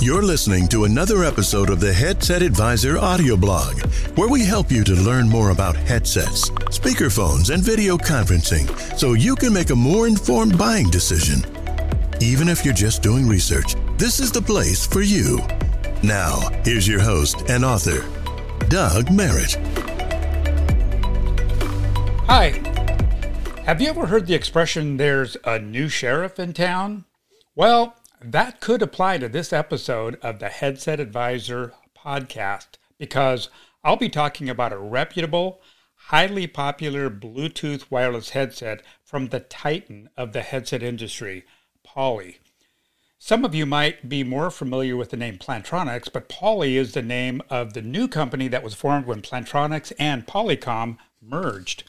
You're listening to another episode of the Headset Advisor audio blog, where we help you to learn more about headsets, speakerphones, and video conferencing so you can make a more informed buying decision. Even if you're just doing research, this is the place for you. Now, here's your host and author, Doug Merritt. Hi. Have you ever heard the expression, there's a new sheriff in town? Well, that could apply to this episode of the Headset Advisor podcast because I'll be talking about a reputable, highly popular Bluetooth wireless headset from the titan of the headset industry, Poly. Some of you might be more familiar with the name Plantronics, but Poly is the name of the new company that was formed when Plantronics and Polycom merged.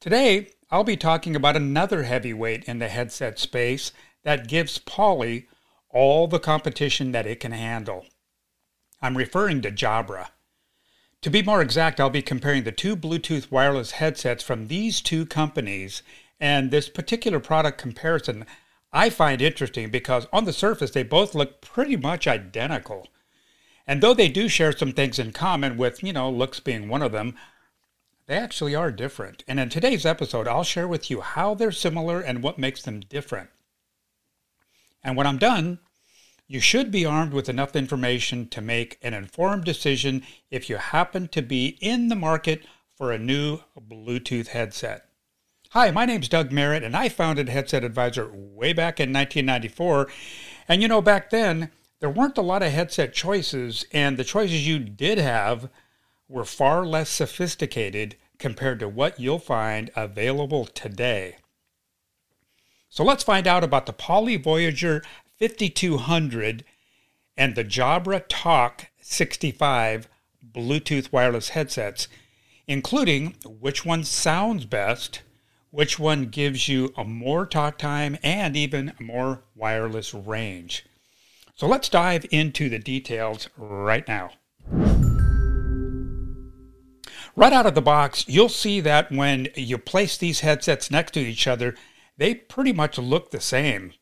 Today, I'll be talking about another heavyweight in the headset space that gives Poly all the competition that it can handle. I'm referring to Jabra. To be more exact, I'll be comparing the two Bluetooth wireless headsets from these two companies, and this particular product comparison I find interesting because on the surface they both look pretty much identical. And though they do share some things in common, with, you know, looks being one of them, they actually are different. And in today's episode, I'll share with you how they're similar and what makes them different. And when I'm done, you should be armed with enough information to make an informed decision if you happen to be in the market for a new Bluetooth headset. Hi, my name's Doug Merritt, and I founded Headset Advisor way back in 1994. And you know, back then, there weren't a lot of headset choices, and the choices you did have were far less sophisticated compared to what you'll find available today. So let's find out about the Poly Voyager 5200 and the Jabra Talk 65 Bluetooth wireless headsets, including which one sounds best, which one gives you a more talk time and even more wireless range. So let's dive into the details right now. Right out of the box, you'll see that when you place these headsets next to each other, they pretty much look the same.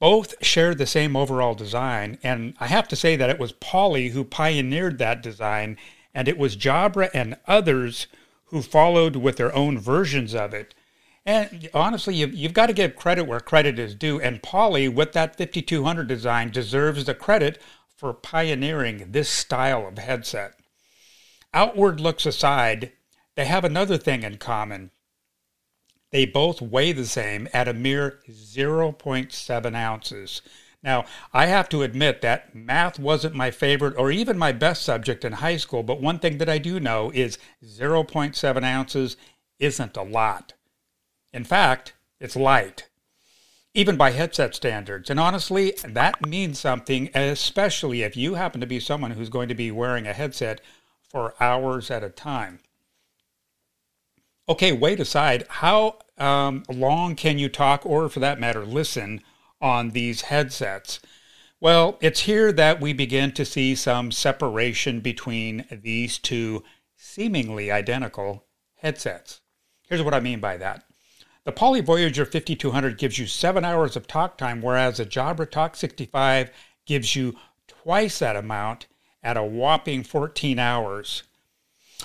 Both share the same overall design, and I have to say that it was Poly who pioneered that design, and it was Jabra and others who followed with their own versions of it. And honestly, you've, you've got to give credit where credit is due, and Poly, with that 5200 design, deserves the credit for pioneering this style of headset. Outward looks aside, they have another thing in common. They both weigh the same at a mere 0.7 ounces. Now, I have to admit that math wasn't my favorite or even my best subject in high school, but one thing that I do know is 0.7 ounces isn't a lot. In fact, it's light, even by headset standards. And honestly, that means something, especially if you happen to be someone who's going to be wearing a headset for hours at a time. Okay, wait aside. How um, long can you talk, or for that matter, listen on these headsets? Well, it's here that we begin to see some separation between these two seemingly identical headsets. Here's what I mean by that. The Poly Voyager 5200 gives you seven hours of talk time, whereas the Jabra Talk 65 gives you twice that amount at a whopping 14 hours.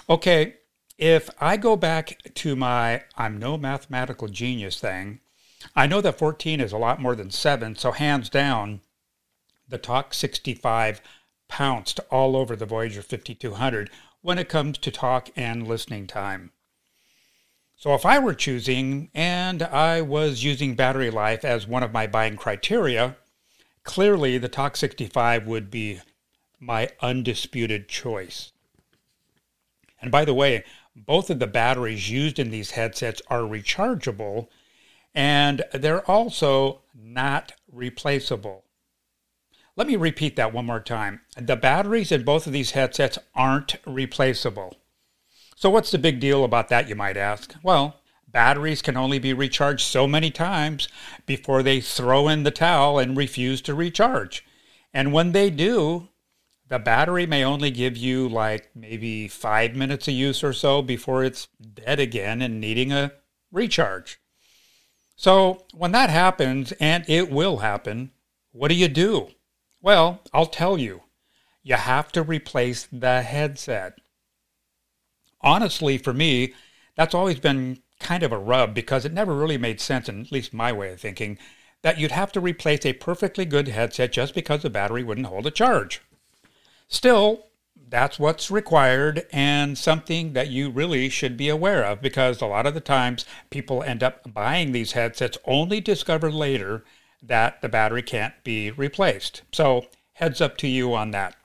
Okay, if I go back to my I'm no mathematical genius thing, I know that 14 is a lot more than 7, so hands down, the Talk 65 pounced all over the Voyager 5200 when it comes to talk and listening time. So if I were choosing and I was using battery life as one of my buying criteria, clearly the Talk 65 would be my undisputed choice. And by the way, both of the batteries used in these headsets are rechargeable and they're also not replaceable. Let me repeat that one more time. The batteries in both of these headsets aren't replaceable. So, what's the big deal about that, you might ask? Well, batteries can only be recharged so many times before they throw in the towel and refuse to recharge. And when they do, the battery may only give you like maybe five minutes of use or so before it's dead again and needing a recharge. So when that happens, and it will happen, what do you do? Well, I'll tell you, you have to replace the headset. Honestly, for me, that's always been kind of a rub because it never really made sense, in at least my way of thinking, that you'd have to replace a perfectly good headset just because the battery wouldn't hold a charge. Still, that's what's required and something that you really should be aware of because a lot of the times people end up buying these headsets only discover later that the battery can't be replaced. So, heads up to you on that.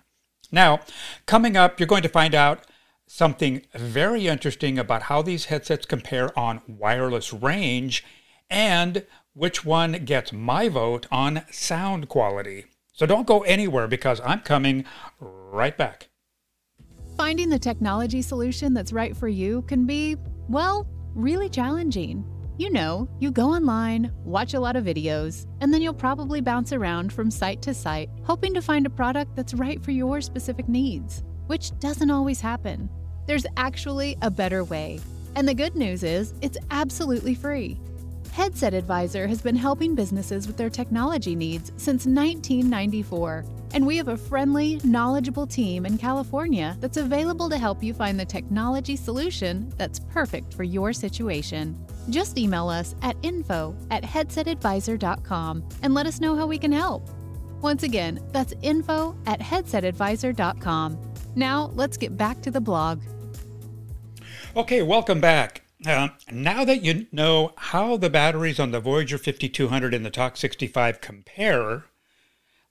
Now, coming up, you're going to find out something very interesting about how these headsets compare on wireless range and which one gets my vote on sound quality. So don't go anywhere because I'm coming right back. Finding the technology solution that's right for you can be, well, really challenging. You know, you go online, watch a lot of videos, and then you'll probably bounce around from site to site, hoping to find a product that's right for your specific needs, which doesn't always happen. There's actually a better way. And the good news is, it's absolutely free. Headset Advisor has been helping businesses with their technology needs since 1994, and we have a friendly, knowledgeable team in California that's available to help you find the technology solution that's perfect for your situation. Just email us at info at headsetadvisor.com and let us know how we can help. Once again, that's info at headsetadvisor.com. Now, let's get back to the blog. Okay, welcome back. Uh, now that you know how the batteries on the Voyager 5200 and the Talk 65 compare,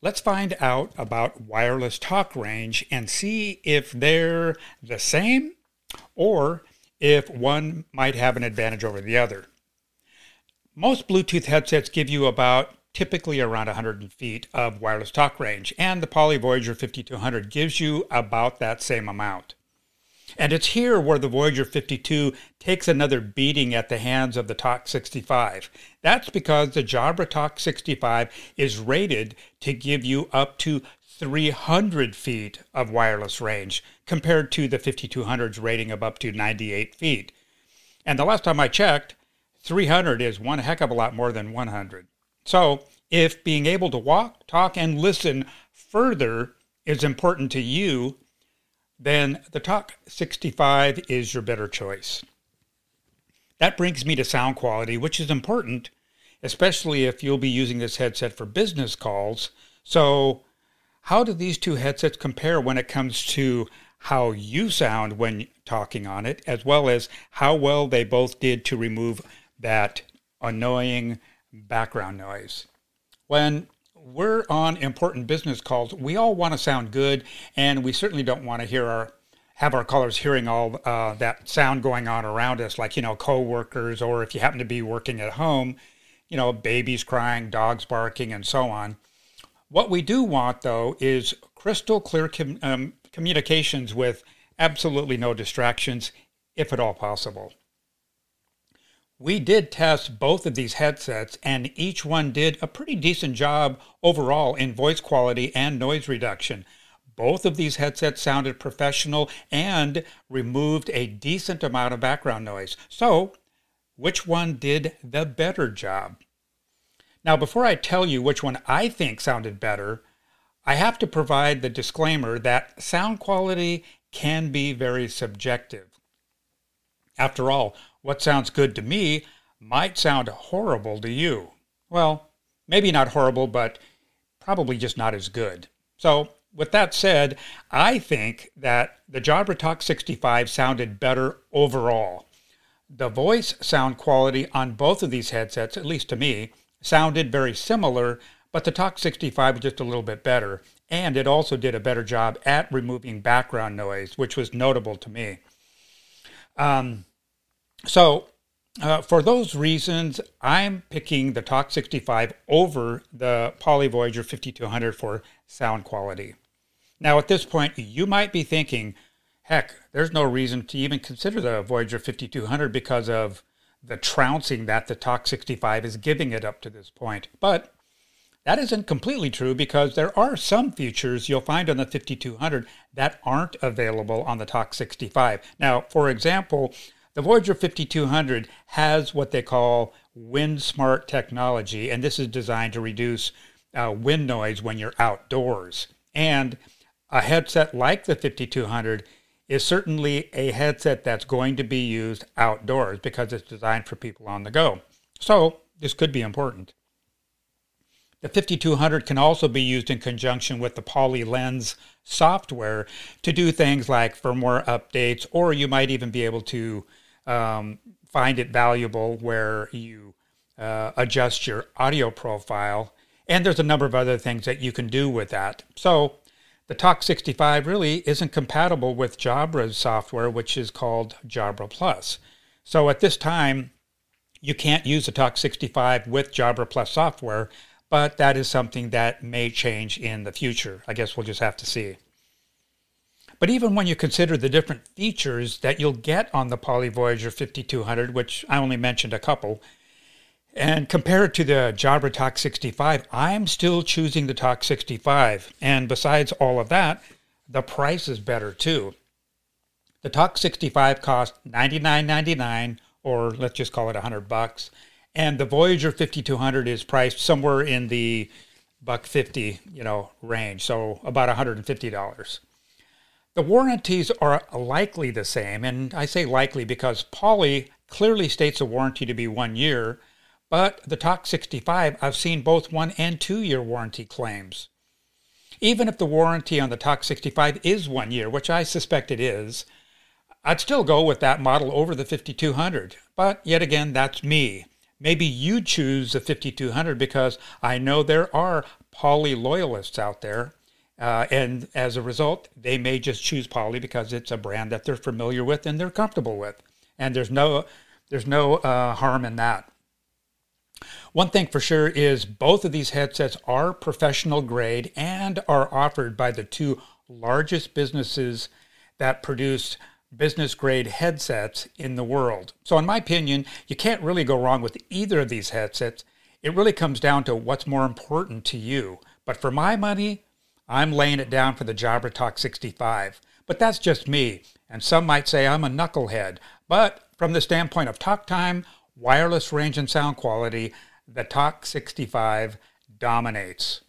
let's find out about wireless talk range and see if they're the same or if one might have an advantage over the other. Most Bluetooth headsets give you about typically around 100 feet of wireless talk range, and the Poly Voyager 5200 gives you about that same amount. And it's here where the Voyager 52 takes another beating at the hands of the Talk 65. That's because the Jabra Talk 65 is rated to give you up to 300 feet of wireless range, compared to the 5200's rating of up to 98 feet. And the last time I checked, 300 is one heck of a lot more than 100. So, if being able to walk, talk, and listen further is important to you, then the Talk 65 is your better choice. That brings me to sound quality, which is important, especially if you'll be using this headset for business calls. So, how do these two headsets compare when it comes to how you sound when talking on it, as well as how well they both did to remove that annoying background noise? When we're on important business calls. We all want to sound good, and we certainly don't want to hear our have our callers hearing all uh, that sound going on around us, like you know, coworkers, or if you happen to be working at home, you know, babies crying, dogs barking, and so on. What we do want, though, is crystal clear com- um, communications with absolutely no distractions, if at all possible. We did test both of these headsets, and each one did a pretty decent job overall in voice quality and noise reduction. Both of these headsets sounded professional and removed a decent amount of background noise. So, which one did the better job? Now, before I tell you which one I think sounded better, I have to provide the disclaimer that sound quality can be very subjective. After all, what sounds good to me might sound horrible to you. Well, maybe not horrible, but probably just not as good. So, with that said, I think that the Jabra Talk 65 sounded better overall. The voice sound quality on both of these headsets, at least to me, sounded very similar, but the Talk 65 was just a little bit better. And it also did a better job at removing background noise, which was notable to me. Um, so, uh, for those reasons, I'm picking the Talk 65 over the Poly Voyager 5200 for sound quality. Now, at this point, you might be thinking, heck, there's no reason to even consider the Voyager 5200 because of the trouncing that the Talk 65 is giving it up to this point. But that isn't completely true because there are some features you'll find on the 5200 that aren't available on the Talk 65. Now, for example, the Voyager 5200 has what they call wind smart technology, and this is designed to reduce uh, wind noise when you're outdoors. And a headset like the 5200 is certainly a headset that's going to be used outdoors because it's designed for people on the go. So this could be important. The 5200 can also be used in conjunction with the Poly Lens software to do things like firmware updates, or you might even be able to um, find it valuable where you uh, adjust your audio profile. And there's a number of other things that you can do with that. So the Talk 65 really isn't compatible with Jabra's software, which is called Jabra Plus. So at this time, you can't use the Talk 65 with Jabra Plus software but that is something that may change in the future. I guess we'll just have to see. But even when you consider the different features that you'll get on the Poly Voyager 5200, which I only mentioned a couple, and compare it to the Jabra Talk 65, I'm still choosing the Talk 65. And besides all of that, the price is better too. The Talk 65 cost $99.99, or let's just call it 100 bucks and the Voyager 5200 is priced somewhere in the buck 50, you know, range, so about $150. The warranties are likely the same, and I say likely because Poly clearly states a warranty to be one year, but the Talk 65, I've seen both one and two year warranty claims. Even if the warranty on the Talk 65 is one year, which I suspect it is, I'd still go with that model over the 5200. But yet again, that's me. Maybe you choose the 5200 because I know there are Poly loyalists out there. Uh, and as a result, they may just choose Poly because it's a brand that they're familiar with and they're comfortable with. And there's no, there's no uh, harm in that. One thing for sure is both of these headsets are professional grade and are offered by the two largest businesses that produce business grade headsets in the world. So, in my opinion, you can't really go wrong with either of these headsets. It really comes down to what's more important to you. But for my money, I'm laying it down for the Jabra Talk 65. But that's just me. And some might say I'm a knucklehead. But from the standpoint of talk time, wireless range, and sound quality, the Talk 65 dominates.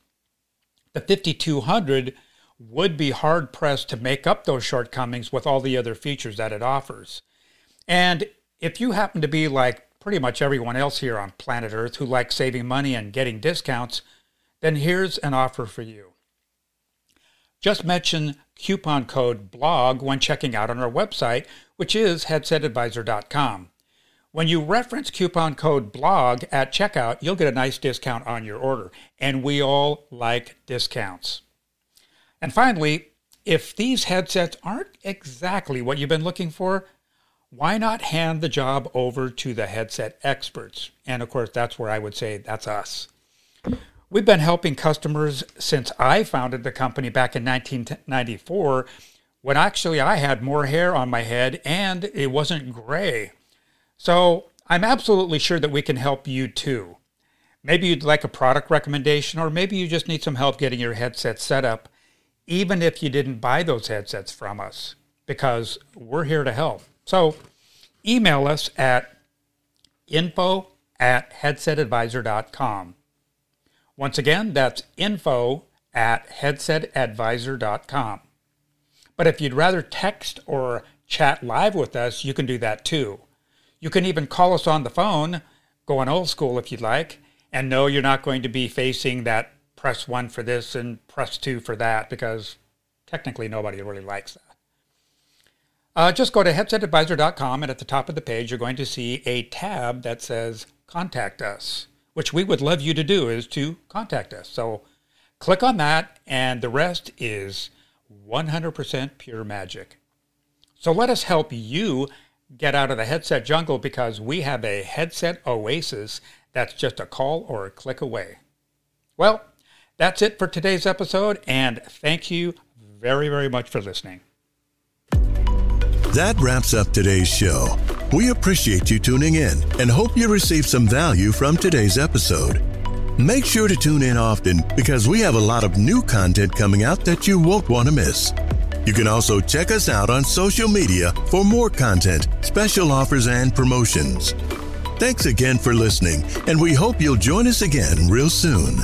The 5200 would be hard pressed to make up those shortcomings with all the other features that it offers. And if you happen to be like pretty much everyone else here on planet Earth who likes saving money and getting discounts, then here's an offer for you. Just mention coupon code BLOG when checking out on our website, which is headsetadvisor.com. When you reference coupon code BLOG at checkout, you'll get a nice discount on your order. And we all like discounts. And finally, if these headsets aren't exactly what you've been looking for, why not hand the job over to the headset experts? And of course, that's where I would say that's us. We've been helping customers since I founded the company back in 1994 when actually I had more hair on my head and it wasn't gray. So I'm absolutely sure that we can help you too. Maybe you'd like a product recommendation, or maybe you just need some help getting your headset set up even if you didn't buy those headsets from us, because we're here to help. So email us at info at headsetadvisor.com. Once again, that's info at headsetadvisor.com. But if you'd rather text or chat live with us, you can do that too. You can even call us on the phone, going old school if you'd like, and know you're not going to be facing that press one for this and press two for that because technically nobody really likes that. Uh, just go to headsetadvisor.com and at the top of the page you're going to see a tab that says contact us, which we would love you to do is to contact us. So click on that and the rest is 100% pure magic. So let us help you get out of the headset jungle because we have a headset oasis that's just a call or a click away. Well, that's it for today's episode, and thank you very, very much for listening. That wraps up today's show. We appreciate you tuning in and hope you received some value from today's episode. Make sure to tune in often because we have a lot of new content coming out that you won't want to miss. You can also check us out on social media for more content, special offers, and promotions. Thanks again for listening, and we hope you'll join us again real soon.